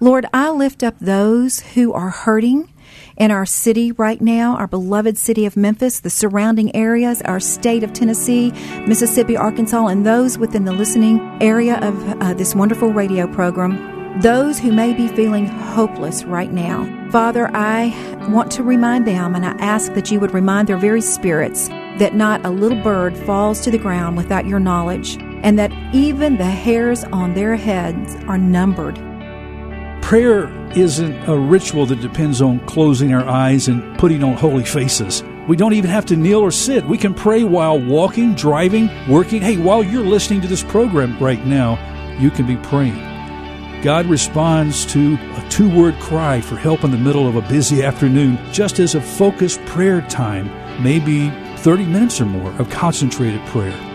Lord, I lift up those who are hurting in our city right now, our beloved city of Memphis, the surrounding areas, our state of Tennessee, Mississippi, Arkansas, and those within the listening area of uh, this wonderful radio program. Those who may be feeling hopeless right now. Father, I want to remind them and I ask that you would remind their very spirits that not a little bird falls to the ground without your knowledge, and that even the hairs on their heads are numbered. Prayer isn't a ritual that depends on closing our eyes and putting on holy faces. We don't even have to kneel or sit. We can pray while walking, driving, working. Hey, while you're listening to this program right now, you can be praying. God responds to a two word cry for help in the middle of a busy afternoon, just as a focused prayer time may be 30 minutes or more of concentrated prayer.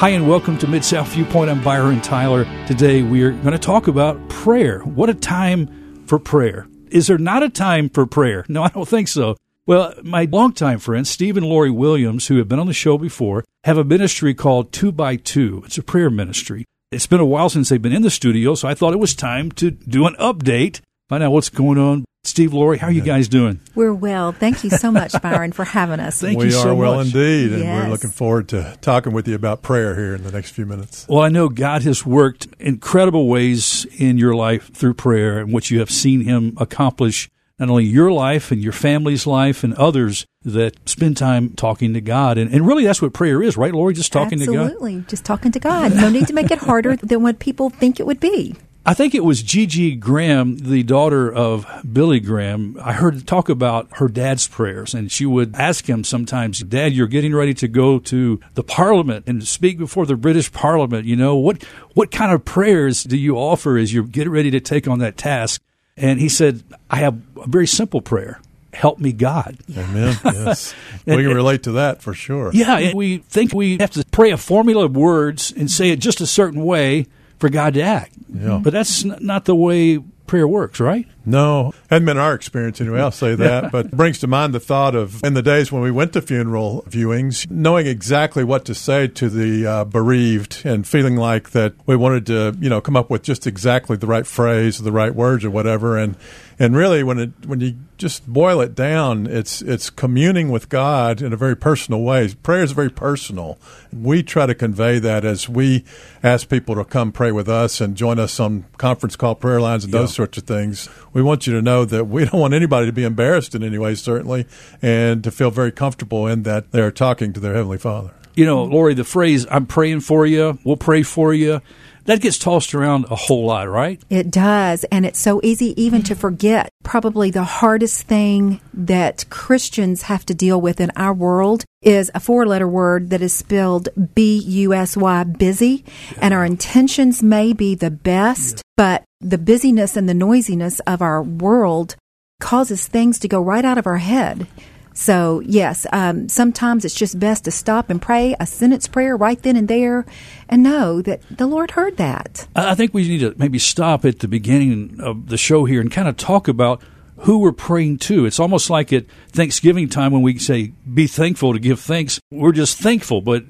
Hi, and welcome to Mid South Viewpoint. I'm Byron Tyler. Today we are going to talk about prayer. What a time for prayer. Is there not a time for prayer? No, I don't think so. Well, my longtime friends, Steve and Lori Williams, who have been on the show before, have a ministry called Two by Two. It's a prayer ministry. It's been a while since they've been in the studio, so I thought it was time to do an update, find out what's going on. Steve, Lori, how are you guys doing? We're well. Thank you so much, Byron, for having us. Thank we you so are well much. indeed, and Yes. we're looking forward to talking with you about prayer here in the next few minutes. Well, I know God has worked incredible ways in your life through prayer and what you have seen Him accomplish, not only your life and your family's life and others that spend time talking to God. And, and really, that's what prayer is, right, Lori? Just talking to God? Absolutely. Just talking to God. No need to make it harder than what people think it would be. I think it was Gigi Graham, the daughter of Billy Graham. I heard talk about her dad's prayers, and she would ask him sometimes, Dad, you're getting ready to go to the Parliament and speak before the British Parliament. You know, what, what kind of prayers do you offer as you get ready to take on that task? And he said, I have a very simple prayer help me, God. Amen. Yes, we can relate to that for sure. Yeah, we think we have to pray a formula of words and say it just a certain way for God to act. Yeah. But that's n- not the way prayer works, right? No, hadn't been our experience anyway. I'll say that, but it brings to mind the thought of in the days when we went to funeral viewings, knowing exactly what to say to the uh, bereaved and feeling like that we wanted to, you know, come up with just exactly the right phrase, or the right words, or whatever. And and really, when it when you just boil it down, it's it's communing with God in a very personal way. Prayer is very personal. We try to convey that as we ask people to come pray with us and join us on conference call prayer lines and those sorts of things. We want you to know that we don't want anybody to be embarrassed in any way, certainly, and to feel very comfortable in that they're talking to their Heavenly Father. You know, Lori, the phrase, I'm praying for you, we'll pray for you, that gets tossed around a whole lot, right? It does. And it's so easy even to forget. Probably the hardest thing that Christians have to deal with in our world is a four letter word that is spelled B U S Y, busy. And our intentions may be the best, but the busyness and the noisiness of our world causes things to go right out of our head. So, yes, um, sometimes it's just best to stop and pray a sentence prayer right then and there and know that the Lord heard that. I think we need to maybe stop at the beginning of the show here and kind of talk about who we're praying to. It's almost like at Thanksgiving time when we say, be thankful to give thanks. We're just thankful, but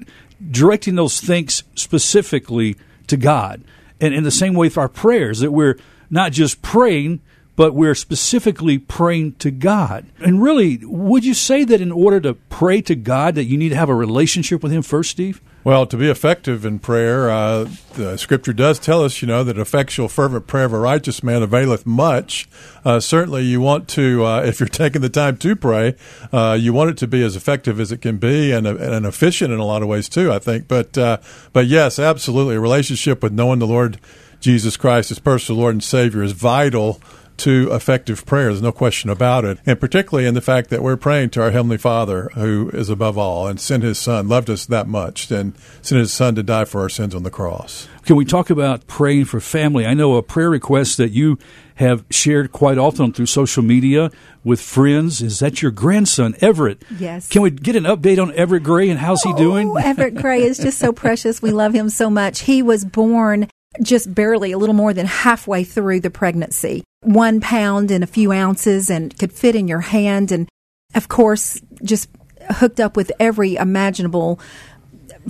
directing those thanks specifically to God. And in the same way with our prayers, that we're not just praying, but we're specifically praying to God. And really, would you say that in order to pray to God, that you need to have a relationship with Him first, Steve? Well, to be effective in prayer, uh, the Scripture does tell us, you know, that effectual, fervent prayer of a righteous man availeth much. Uh, certainly, you want to, uh, if you're taking the time to pray, uh, you want it to be as effective as it can be and, and efficient in a lot of ways too. I think, but uh, but yes, absolutely, a relationship with knowing the Lord Jesus Christ as personal Lord and Savior is vital to effective prayer. There's no question about it. And particularly in the fact that we're praying to our Heavenly Father who is above all and sent His Son, loved us that much, and sent His Son to die for our sins on the cross. Can we talk about praying for family? I know a prayer request that you have shared quite often through social media with friends is that your grandson, Everett. Yes. Can we get an update on Everett Gray and how's he oh, doing? Oh, Everett Gray is just so precious. We love him so much. He was born just barely a little more than halfway through the pregnancy. One pound and a few ounces and could fit in your hand. And of course, just hooked up with every imaginable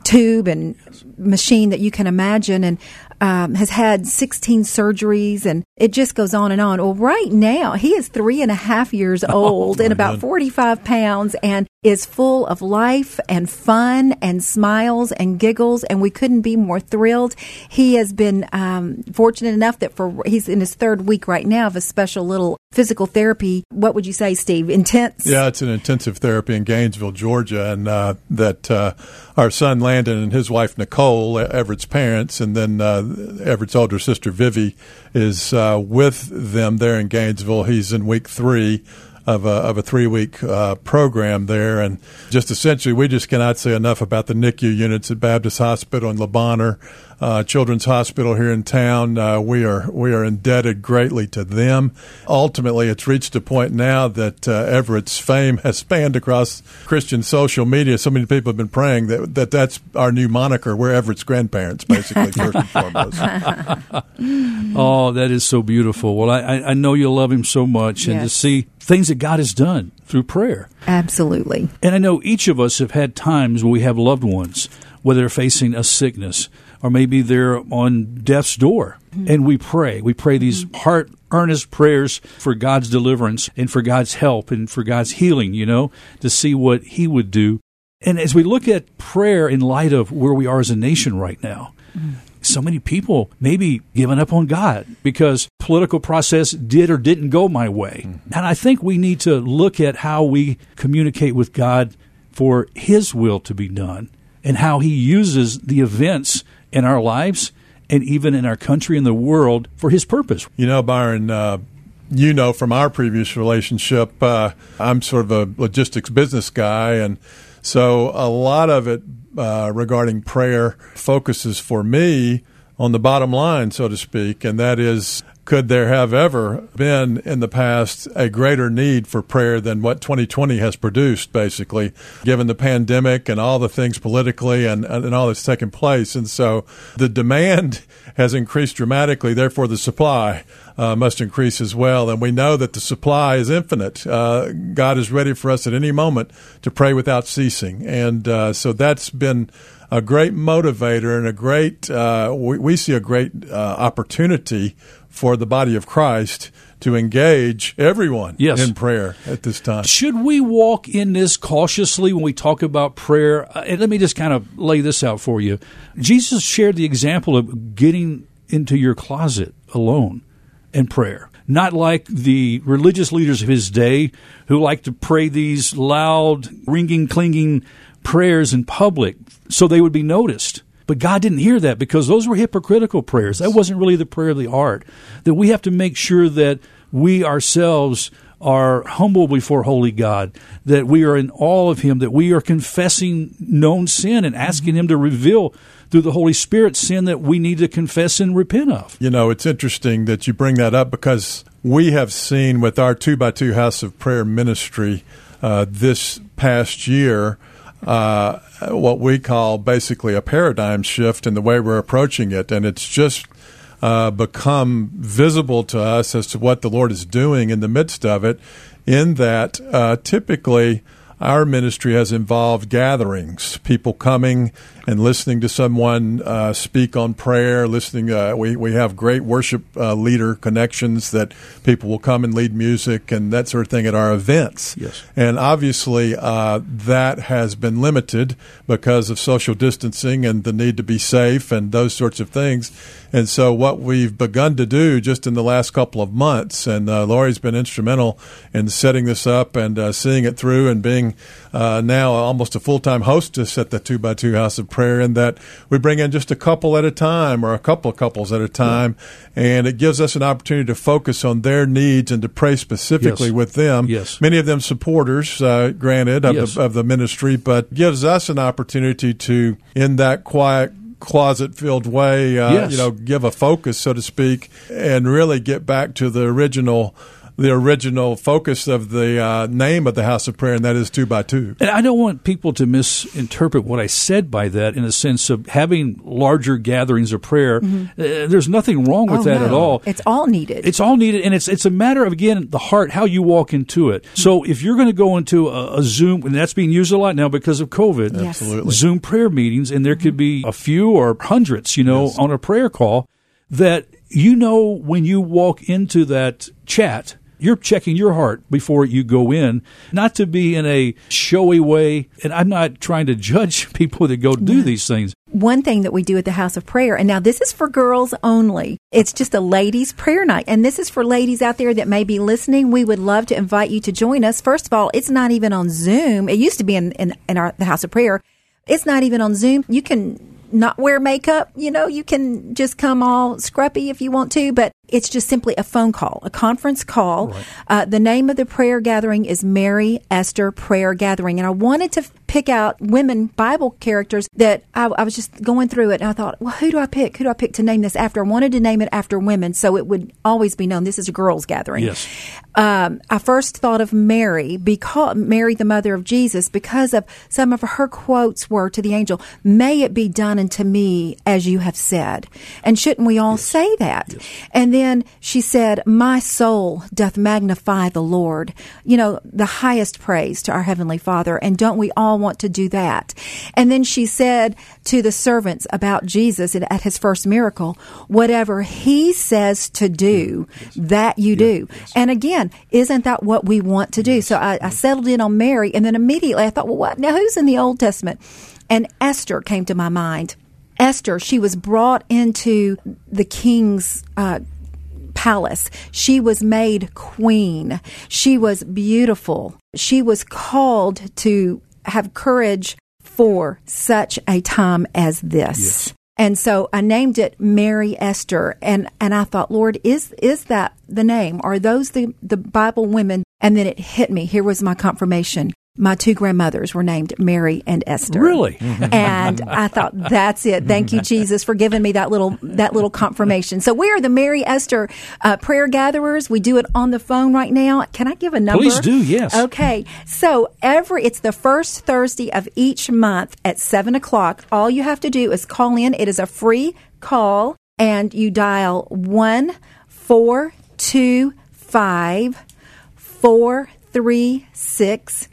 tube and machine that you can imagine. And um, has had 16 surgeries, and it just goes on and on. Well, right now, he is three and a half years Oh, old and about 45 pounds and is full of life and fun and smiles and giggles, and we couldn't be more thrilled. He has been um, fortunate enough that for he's in his third week right now of a special little physical therapy. What would you say, Steve? Intense? Yeah, it's an intensive therapy in Gainesville, Georgia, and uh, that uh, our son Landon and his wife Nicole, Everett's parents, and then uh, Everett's older sister Vivi is uh, with them there in Gainesville. He's in week three of a, of a three week uh, program there. And just essentially, we just cannot say enough about the NICU units at Baptist Hospital in Le Bonheur, uh, Children's Hospital here in town. Uh, we are we are indebted greatly to them. Ultimately, it's reached a point now that uh, Everett's fame has spanned across Christian social media. So many people have been praying that, that that's our new moniker. We're Everett's grandparents, basically, first and foremost. Oh, that is so beautiful. Well, I, I know you love him so much, and to see things that God has done through prayer. Absolutely. And I know each of us have had times when we have loved ones, whether they're facing a sickness or maybe they're on death's door, mm-hmm. and we pray. We pray these mm-hmm. heart earnest prayers for God's deliverance and for God's help and for God's healing, you know, to see what He would do. And as we look at prayer in light of where we are as a nation right now, mm-hmm. So many people maybe given up on God because political process did or didn't go my way. And I think we need to look at how we communicate with God for his will to be done and how he uses the events in our lives and even in our country and the world for his purpose. You know, Byron, uh, you know from our previous relationship, uh, I'm sort of a logistics business guy, and so a lot of it uh, regarding prayer focuses for me on the bottom line, so to speak, and that is. Could there have ever been in the past a greater need for prayer than what 2020 has produced, basically, given the pandemic and all the things politically and, and all that's taken place? And so the demand has increased dramatically, therefore, the supply uh, must increase as well. And we know that the supply is infinite. Uh, God is ready for us at any moment to pray without ceasing. And uh, so that's been a great motivator and a great, uh, we, we see a great uh, opportunity for the body of Christ to engage everyone Yes. in prayer at this time. Should we walk in this cautiously when we talk about prayer? Uh, And let me just kind of lay this out for you. Jesus shared the example of getting into your closet alone and prayer. Not like the religious leaders of his day who like to pray these loud, ringing, clinging prayers in public so they would be noticed. But God didn't hear that because those were hypocritical prayers. That wasn't really the prayer of the heart. That we have to make sure that we ourselves are humble before holy God, that we are in awe of Him, that we are confessing known sin and asking Him to reveal through the Holy Spirit sin that we need to confess and repent of. You know, it's interesting that you bring that up because we have seen with our two by two House of Prayer ministry uh, this past year what we call basically a paradigm shift in the way we're approaching it, and it's just uh, become visible to us as to what the Lord is doing in the midst of it. In that, uh, typically our ministry has involved gatherings, people coming and listening to someone uh, speak on prayer. Listening, uh, we we have great worship uh, leader connections that people will come and lead music and that sort of thing at our events. Yes. and obviously uh, that has been limited because of social distancing and the need to be safe and those sorts of things. And so, what we've begun to do just in the last couple of months, and uh, Lori's been instrumental in setting this up and uh, seeing it through, and being uh, now almost a full time hostess at the Two by Two House of Prayer, in that we bring in just a couple at a time or a couple of couples at a time, and it gives us an opportunity to focus on their needs and to pray specifically Yes. with them. Yes. Many of them supporters, uh, granted, of, Yes. the, of the ministry, but gives us an opportunity to, in that quiet, closet filled way, uh, Yes. you know, give a focus, so to speak, and really get back to the original the original focus of the uh, name of the house of prayer, and that is two by two. And I don't want people to misinterpret what I said by that in a sense of having larger gatherings of prayer. Uh, there's nothing wrong with Oh, that no. at all. It's all needed. It's all needed, and it's it's a matter of again the heart, how you walk into it. So if you're going to go into a, a Zoom, and that's being used a lot now because of COVID, Yes. Absolutely. Zoom prayer meetings, and there could be a few or hundreds, you know, on a prayer call that you know when you walk into that chat. You're checking your heart before you go in, not to be in a showy way. And I'm not trying to judge people that go do these things. one thing that we do at the House of Prayer, and now this is for girls only. It's just a ladies' prayer night. And this is for ladies out there that may be listening. We would love to invite you to join us. First of all, it's not even on Zoom. It used to be in, in, in our, the House of Prayer. It's not even on Zoom. You can not wear makeup. You know, you can just come all scruppy if you want to, but it's just simply a phone call, a conference call. Uh, the name of the prayer gathering is Mary Esther Prayer Gathering. And I wanted to pick out women Bible characters that I, I was just going through it and I thought, well, who do I pick? Who do I pick to name this after? I wanted to name it after women so it would always be known this is a girls' gathering. Yes. Um, I first thought of Mary because Mary, the mother of Jesus, because of some of her quotes were to the angel, "May it be done unto me as you have said." And shouldn't we all say that? And then she said, "My soul doth magnify the Lord." You know, the highest praise to our heavenly Father. And don't we all want to do that? And then she said to the servants about Jesus at at his first miracle, "Whatever he says to do, that you do." And again, isn't that what we want to do? So I, I settled in on Mary, and then immediately I thought, well, what? Now, who's in the Old Testament? And Esther came to my mind. Esther, she was brought into the king's uh, palace. She was made queen. She was beautiful. She was called to have courage for such a time as this. And so I named it Mary Esther and and I thought, Lord, is is that the name? Are those the the Bible women? And then it hit me. Here was my confirmation. My two grandmothers were named Mary and Esther. Really? And I thought that's it. Thank you, Jesus, for giving me that little that little confirmation. So we are the Mary Esther uh, prayer gatherers. We do it on the phone right now. Can I give a number? Please do, yes. Okay. So every it's the first Thursday of each month at seven o'clock. All you have to do is call in. It is a free call, and you dial one four two five four three six.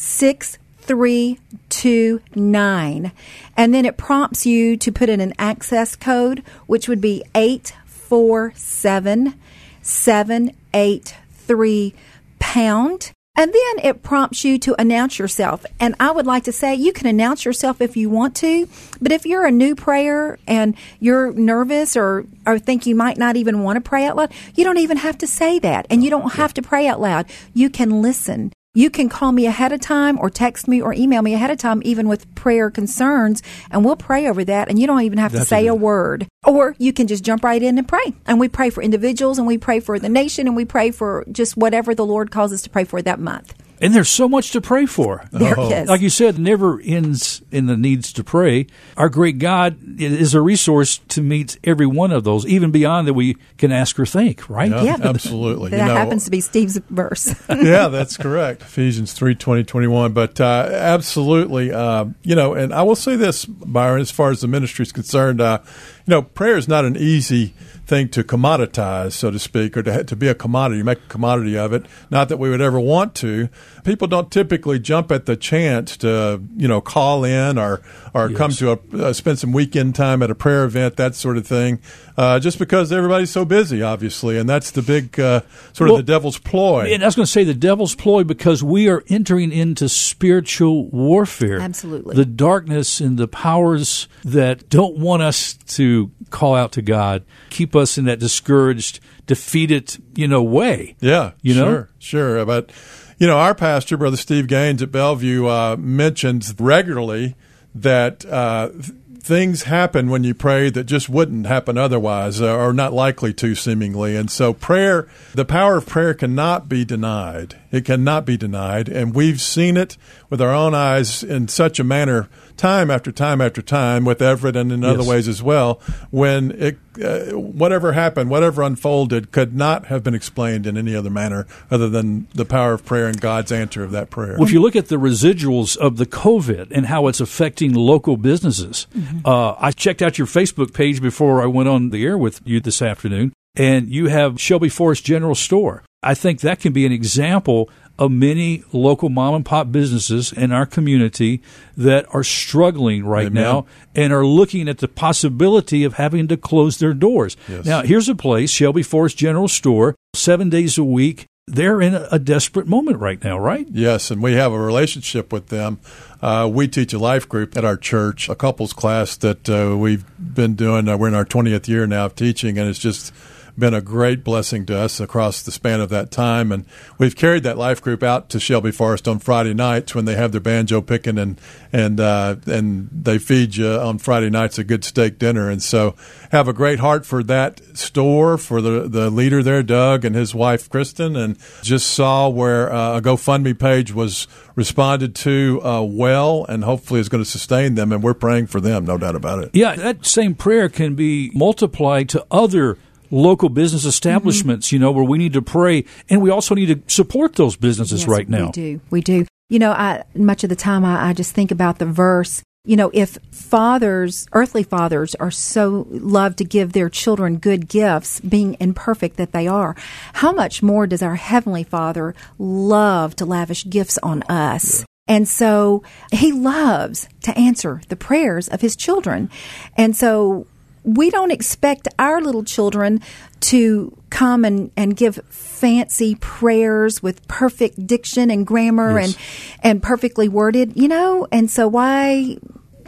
6329. And then it prompts you to put in an access code, which would be 847 783 pound. And then it prompts you to announce yourself. And I would like to say you can announce yourself if you want to, but if you're a new prayer and you're nervous or, or think you might not even want to pray out loud, you don't even have to say that. And you don't have to pray out loud. You can listen. You can call me ahead of time or text me or email me ahead of time, even with prayer concerns, and we'll pray over that. And you don't even have to say a a word. Or you can just jump right in and pray. And we pray for individuals and we pray for the nation and we pray for just whatever the Lord calls us to pray for that month. And there's so much to pray for. There Oh. is. Like you said, never ends in the needs to pray. Our great God is a resource to meet every one of those, even beyond that we can ask or think, right? Yeah, Yeah. absolutely. That You know, happens to be Steve's verse. yeah, that's correct. Ephesians 3 20, 21. But uh, absolutely, uh, you know, and I will say this, Byron, as far as the ministry is concerned, uh, you know, prayer is not an easy thing to commoditize, so to speak, or to, to be a commodity, make a commodity of it. Not that we would ever want to. People don't typically jump at the chance to, you know, call in or, or come to a, uh, spend some weekend time at a prayer event, that sort of thing, uh, just because everybody's so busy, obviously. And that's the big, uh, sort Well, of the devil's ploy. And I was going to say the devil's ploy because we are entering into spiritual warfare. Absolutely. The darkness and the powers that don't want us to call out to God keep us in that discouraged, defeated, you know, way. Yeah, You know? sure, sure. But you know, our pastor, Brother Steve Gaines at Bellevue, uh, mentions regularly that uh, th- things happen when you pray that just wouldn't happen otherwise, uh, or not likely to, seemingly. And so, prayer, the power of prayer, cannot be denied. It cannot be denied, and we've seen it with our own eyes in such a manner time after time after time with Everett and in other ways as well, when it, uh, whatever happened, whatever unfolded, could not have been explained in any other manner other than the power of prayer and God's answer of that prayer. Well, if you look at the residuals of the COVID and how it's affecting local businesses, uh, I checked out your Facebook page before I went on the air with you this afternoon, and you have Shelby Forest General Store. I think that can be an example of many local mom and pop businesses in our community that are struggling right Amen. now and are looking at the possibility of having to close their doors. Yes. Now, here's a place, Shelby Forest General Store, seven days a week. They're in a, desperate moment right now, right? Yes, and we have a relationship with them. Uh, we teach a life group at our church, a couples class that uh, we've been doing. Uh, we're in our 20th year now of teaching, and it's just been a great blessing to us across the span of that time. And we've carried that life group out to Shelby Forest on Friday nights when they have their banjo picking and and uh, and they feed you on Friday nights a good steak dinner. And so have a great heart for that store for the the leader there, Doug, and his wife Kristen, and just saw where uh, a GoFundMe page was responded to uh, well, and hopefully is going to sustain them. And we're praying for them, no doubt about it. Yeah, that same prayer can be multiplied to other local business establishments, mm-hmm. you know, where we need to pray and we also need to support those businesses Yes, right now. We do. We do. You know, I much of the time I, I just think about the verse. You know, if fathers, earthly fathers, are so love to give their children good gifts, being imperfect that they are, how much more does our heavenly Father love to lavish gifts on us? And so he loves to answer the prayers of his children. And so we don't expect our little children to come and, and give fancy prayers with perfect diction and grammar Yes. and and perfectly worded, you know? And so why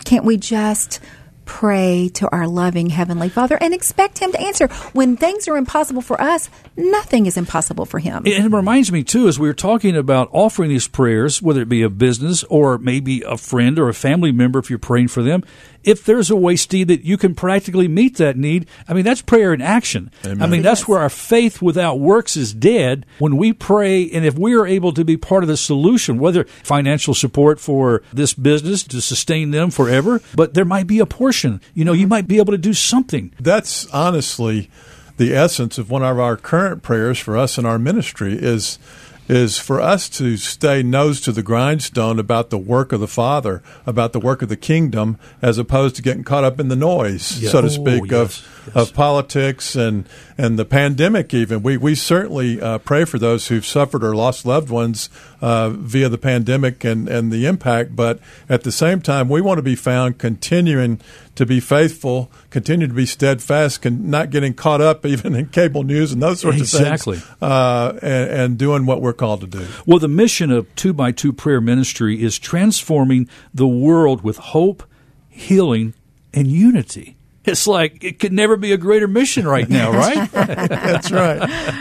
can't we just pray to our loving heavenly Father and expect him to answer when things are impossible for us, nothing is impossible for him. And it reminds me too, as we were talking about offering these prayers, whether it be a business or maybe a friend or a family member, if you're praying for them, if there's a way, Steve, that you can practically meet that need, I mean, that's prayer in action. Amen. I mean, that's where our faith without works is dead. When we pray, and if we are able to be part of the solution, whether financial support for this business to sustain them forever, but there might be a portion, you know, you might be able to do something. That's honestly the essence of one of our current prayers for us in our ministry is is for us to stay nose to the grindstone about the work of the Father, about the work of the kingdom, as opposed to getting caught up in the noise, Yeah. so to Oh, speak, yes, of yes. of politics and and the pandemic. Even we we certainly uh, pray for those who've suffered or lost loved ones uh, via the pandemic and and the impact. But at the same time, we want to be found continuing to be faithful, continue to be steadfast, not getting caught up even in cable news and those sorts Exactly. of things, uh, and, and doing what we're called to do. Well, the mission of Two by Two Prayer Ministry is transforming the world with hope, healing, and unity. It's like it could never be a greater mission right now, right? That's right,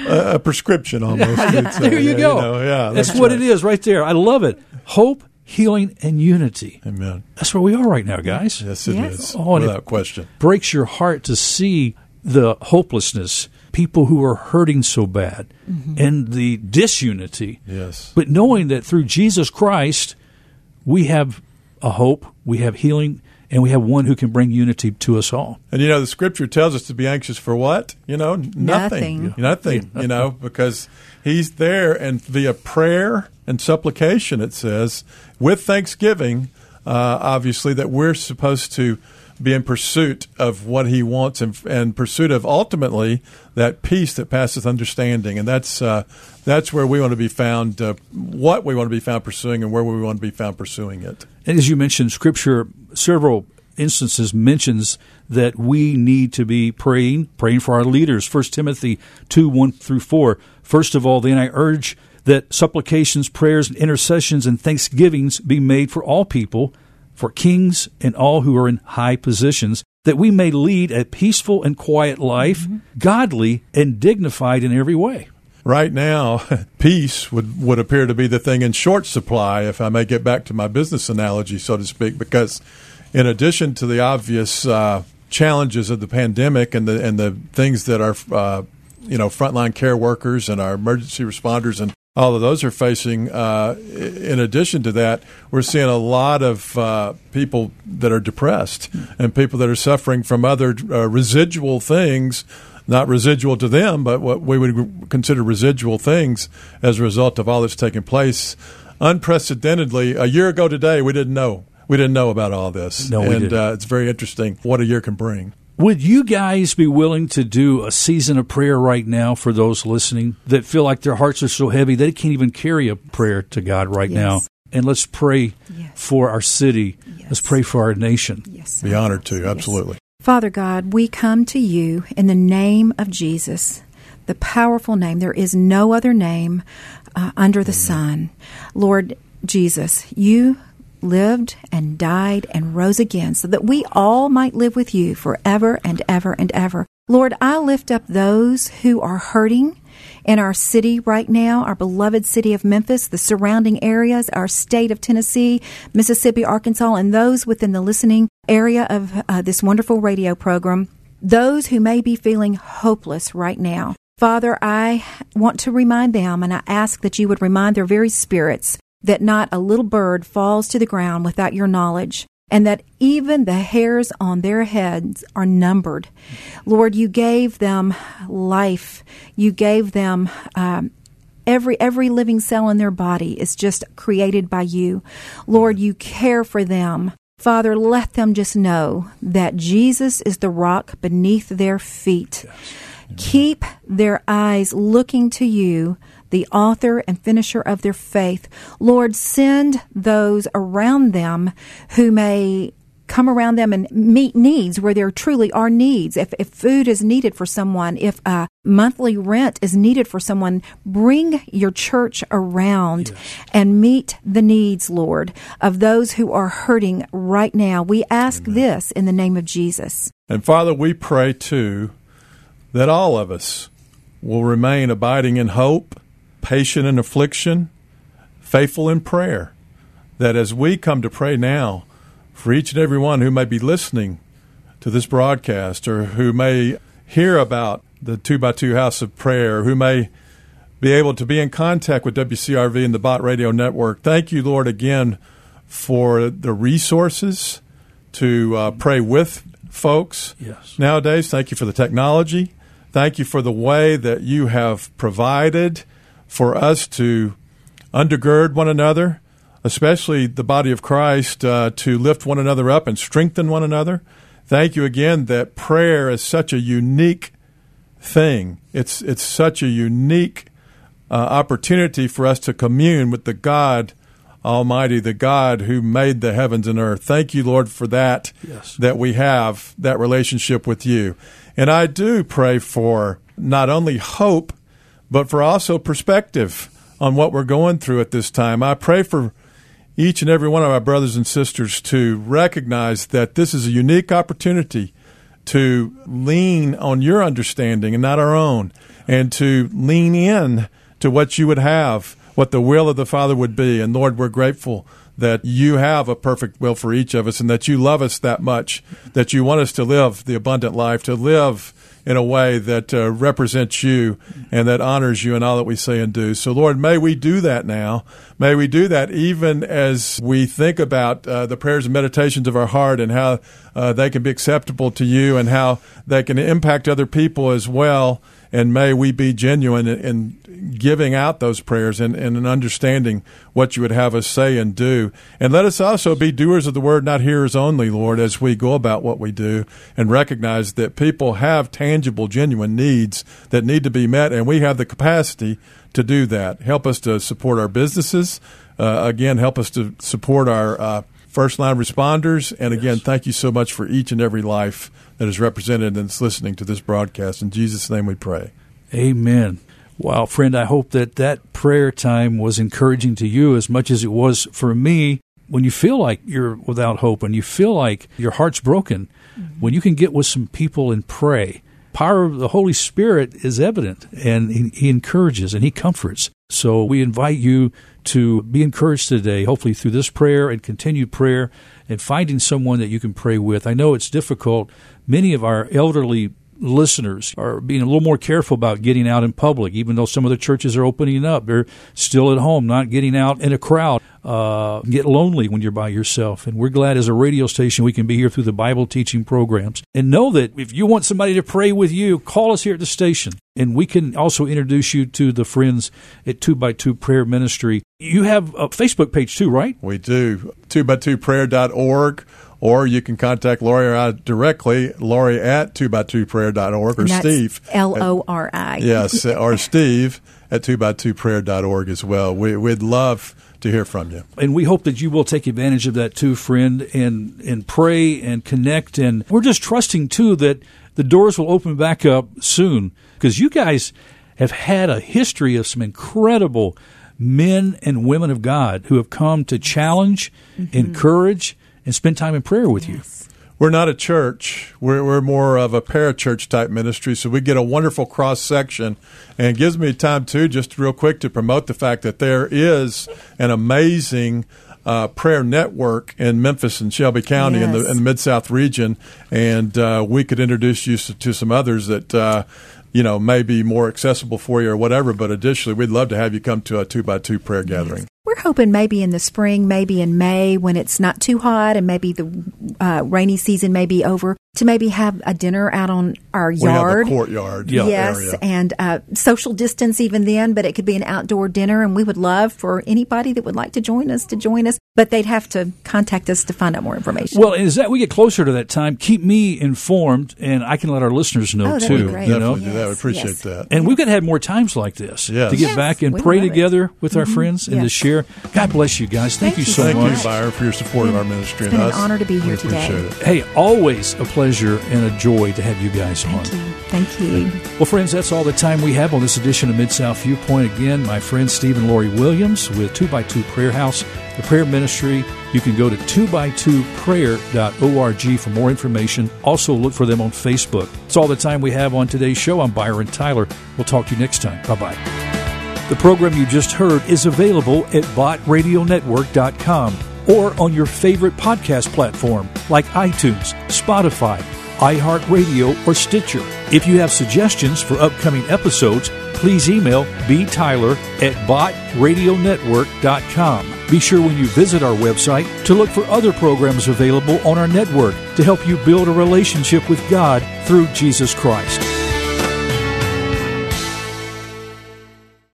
a, a prescription almost. say. there you Yeah, go. know, yeah, that's, that's what right. it is right there. I love it. Hope, healing, and unity. Amen. That's where we are right now, guys. Yes, it is Yes. Oh, and it- without question. breaks your heart to see the hopelessness, people who are hurting so bad, mm-hmm. and the disunity. Yes. But knowing that through Jesus Christ, we have a hope, we have healing, and we have one who can bring unity to us all. And you know, the scripture tells us to be anxious for what? You know, n- nothing. Nothing. Nothing, you know, because he's there and via prayer and supplication, it says, with thanksgiving, uh, obviously, that we're supposed to be in pursuit of what he wants and, and pursuit of ultimately that peace that passeth understanding. And that's, uh, that's where we want to be found, uh, what we want to be found pursuing and where we want to be found pursuing it. And as you mentioned, Scripture, several instances mentions that we need to be praying, praying for our leaders. First Timothy two one through four. First of all, then I urge that supplications, prayers, and intercessions and thanksgivings be made for all people, for kings and all who are in high positions, that we may lead a peaceful and quiet life, mm-hmm. godly and dignified in every way. Right now, peace would, would appear to be the thing in short supply, if I may get back to my business analogy, so to speak, because in addition to the obvious uh, challenges of the pandemic and the and the things that our uh, you know frontline care workers and our emergency responders and all of those are facing. Uh, in addition to that, we're seeing a lot of uh, people that are depressed and people that are suffering from other uh, residual things, not residual to them, but what we would consider residual things as a result of all that's taking place. Unprecedentedly, a year ago today, we didn't know. We didn't know about all this. No, and uh, it's very interesting what a year can bring. Would you guys be willing to do a season of prayer right now for those listening that feel like their hearts are so heavy they can't even carry a prayer to God right Yes. now? And let's pray Yes. for our city. Yes. Let's pray for our nation. Yes. Be honored to, Yes. absolutely. Father God, we come to you in the name of Jesus, the powerful name. There is no other name uh, under the sun. Lord Jesus, you lived and died and rose again so that we all might live with you forever and ever and ever. Lord, I lift up those who are hurting in our city right now, our beloved city of Memphis, the surrounding areas, our state of Tennessee, Mississippi, Arkansas, and those within the listening area of uh, this wonderful radio program, those who may be feeling hopeless right now. Father, I want to remind them, and I ask that you would remind their very spirits that not a little bird falls to the ground without your knowledge, and that even the hairs on their heads are numbered. Lord, you gave them life. You gave them um, every every living cell in their body is just created by you. Lord, you care for them. Father, let them just know that Jesus is the rock beneath their feet. Keep their eyes looking to you, the author and finisher of their faith. Lord, send those around them who may come around them and meet needs where there truly are needs. If, if food is needed for someone, if uh, monthly rent is needed for someone, bring your church around and meet the needs, Lord, of those who are hurting right now. We ask this in the name of Jesus. And Father, we pray too that all of us will remain abiding in hope, patient in affliction, faithful in prayer. That as we come to pray now for each and every one who may be listening to this broadcast or who may hear about the two by two house of prayer, who may be able to be in contact with WCRV and the Bott Radio Network. Thank you, Lord, again for the resources to uh, pray with folks Yes. nowadays. Thank you for the technology. Thank you for the way that you have provided for us to undergird one another, especially the body of Christ, uh, to lift one another up and strengthen one another. Thank you again that prayer is such a unique thing. It's it's such a unique uh, opportunity for us to commune with the God Almighty, the God who made the heavens and earth. Thank you, Lord, for that. Yes. That we have that relationship with you, and I do pray for not only hope, but for also perspective on what we're going through at this time. I pray for each and every one of our brothers and sisters to recognize that this is a unique opportunity to lean on your understanding and not our own, and to lean in to what you would have, what the will of the Father would be. And Lord, we're grateful that you have a perfect will for each of us and that you love us that much, that you want us to live the abundant life, to live in a way that uh, represents you and that honors you in all that we say and do. So, Lord, may we do that now. May we do that even as we think about uh, the prayers and meditations of our heart and how uh, they can be acceptable to you and how they can impact other people as well. And may we be genuine in, in giving out those prayers and, in understanding what you would have us say and do. And let us also be doers of the word, not hearers only, Lord, as we go about what we do and recognize that people have tangible, genuine needs that need to be met, and we have the capacity to do that. Help us to support our businesses. Uh, again, help us to support our uh, first line responders. And again, thank you so much for each and every life that is represented and is listening to this broadcast. In Jesus' name we pray. Amen. Wow, friend, I hope that that prayer time was encouraging to you as much as it was for me. When you feel like you're without hope and you feel like your heart's broken, mm-hmm. when you can get with some people and pray, power of the Holy Spirit is evident and he, he encourages and he comforts. So we invite you to be encouraged today, hopefully through this prayer and continued prayer and finding someone that you can pray with. I know it's difficult. Many of our elderly listeners are being a little more careful about getting out in public, even though some of the churches are opening up. They're still at home, not getting out in a crowd. Uh, get lonely when you're by yourself. And we're glad as a radio station we can be here through the Bible teaching programs. And know that if you want somebody to pray with you, call us here at the station. And we can also introduce you to the friends at 2 by 2 Prayer Ministry. You have a Facebook page too, right? We do. 2 by 2 prayer.org or you can contact Lori or I directly, Lori at 2x2prayer.org or Steve. L O R I. Yes, or Steve at 2x2prayer.org as well. We, we'd love to hear from you. And we hope that you will take advantage of that too, friend, and, and pray and connect. And we're just trusting too that the doors will open back up soon because you guys have had a history of some incredible men and women of God who have come to challenge, mm-hmm. encourage, and spend time in prayer with yes. you. We're not a church. We're, we're more of a parachurch type ministry, so we get a wonderful cross section. And it gives me time, too, just real quick to promote the fact that there is an amazing uh, prayer network in Memphis and Shelby County yes. in the, in the Mid South region, and uh, we could introduce you to some others that uh, you know may be more accessible for you or whatever. But additionally, we'd love to have you come to a two by two prayer gathering. We're hoping maybe in the spring, maybe in May when it's not too hot and maybe the uh, rainy season may be over to maybe have a dinner out on our yard. courtyard. Yeah. Yes, area. and uh, social distance even then, but it could be an outdoor dinner, and we would love for anybody that would like to join us to join us, but they'd have to contact us to find out more information. Well, as that we get closer to that time, keep me informed, and I can let our listeners know oh, too. You Definitely know? do that. We appreciate yes. that. And we've got to have more times like this yes. to get yes, back and pray together it. with our mm-hmm. friends and to share. God bless you guys. Thank, Thank you so much. Thank much. you, Byron, for your support of our ministry it's and been us. an honor to be here we today. Appreciate it. Hey, always a pleasure and a joy to have you guys Thank on. you. Thank you. Well, friends, that's all the time we have on this edition of Mid South Viewpoint. Again, my friend Stephen Lori Williams with 2x2 Prayer House, the prayer ministry. You can go to 2x2prayer.org for more information. Also, look for them on Facebook. That's all the time we have on today's show. I'm Byron Tyler. We'll talk to you next time. Bye bye. The program you just heard is available at bottradionetwork.com or on your favorite podcast platform like iTunes, Spotify, iHeartRadio, or Stitcher. If you have suggestions for upcoming episodes, please email btyler at bottradionetwork.com. Be sure when you visit our website to look for other programs available on our network to help you build a relationship with God through Jesus Christ.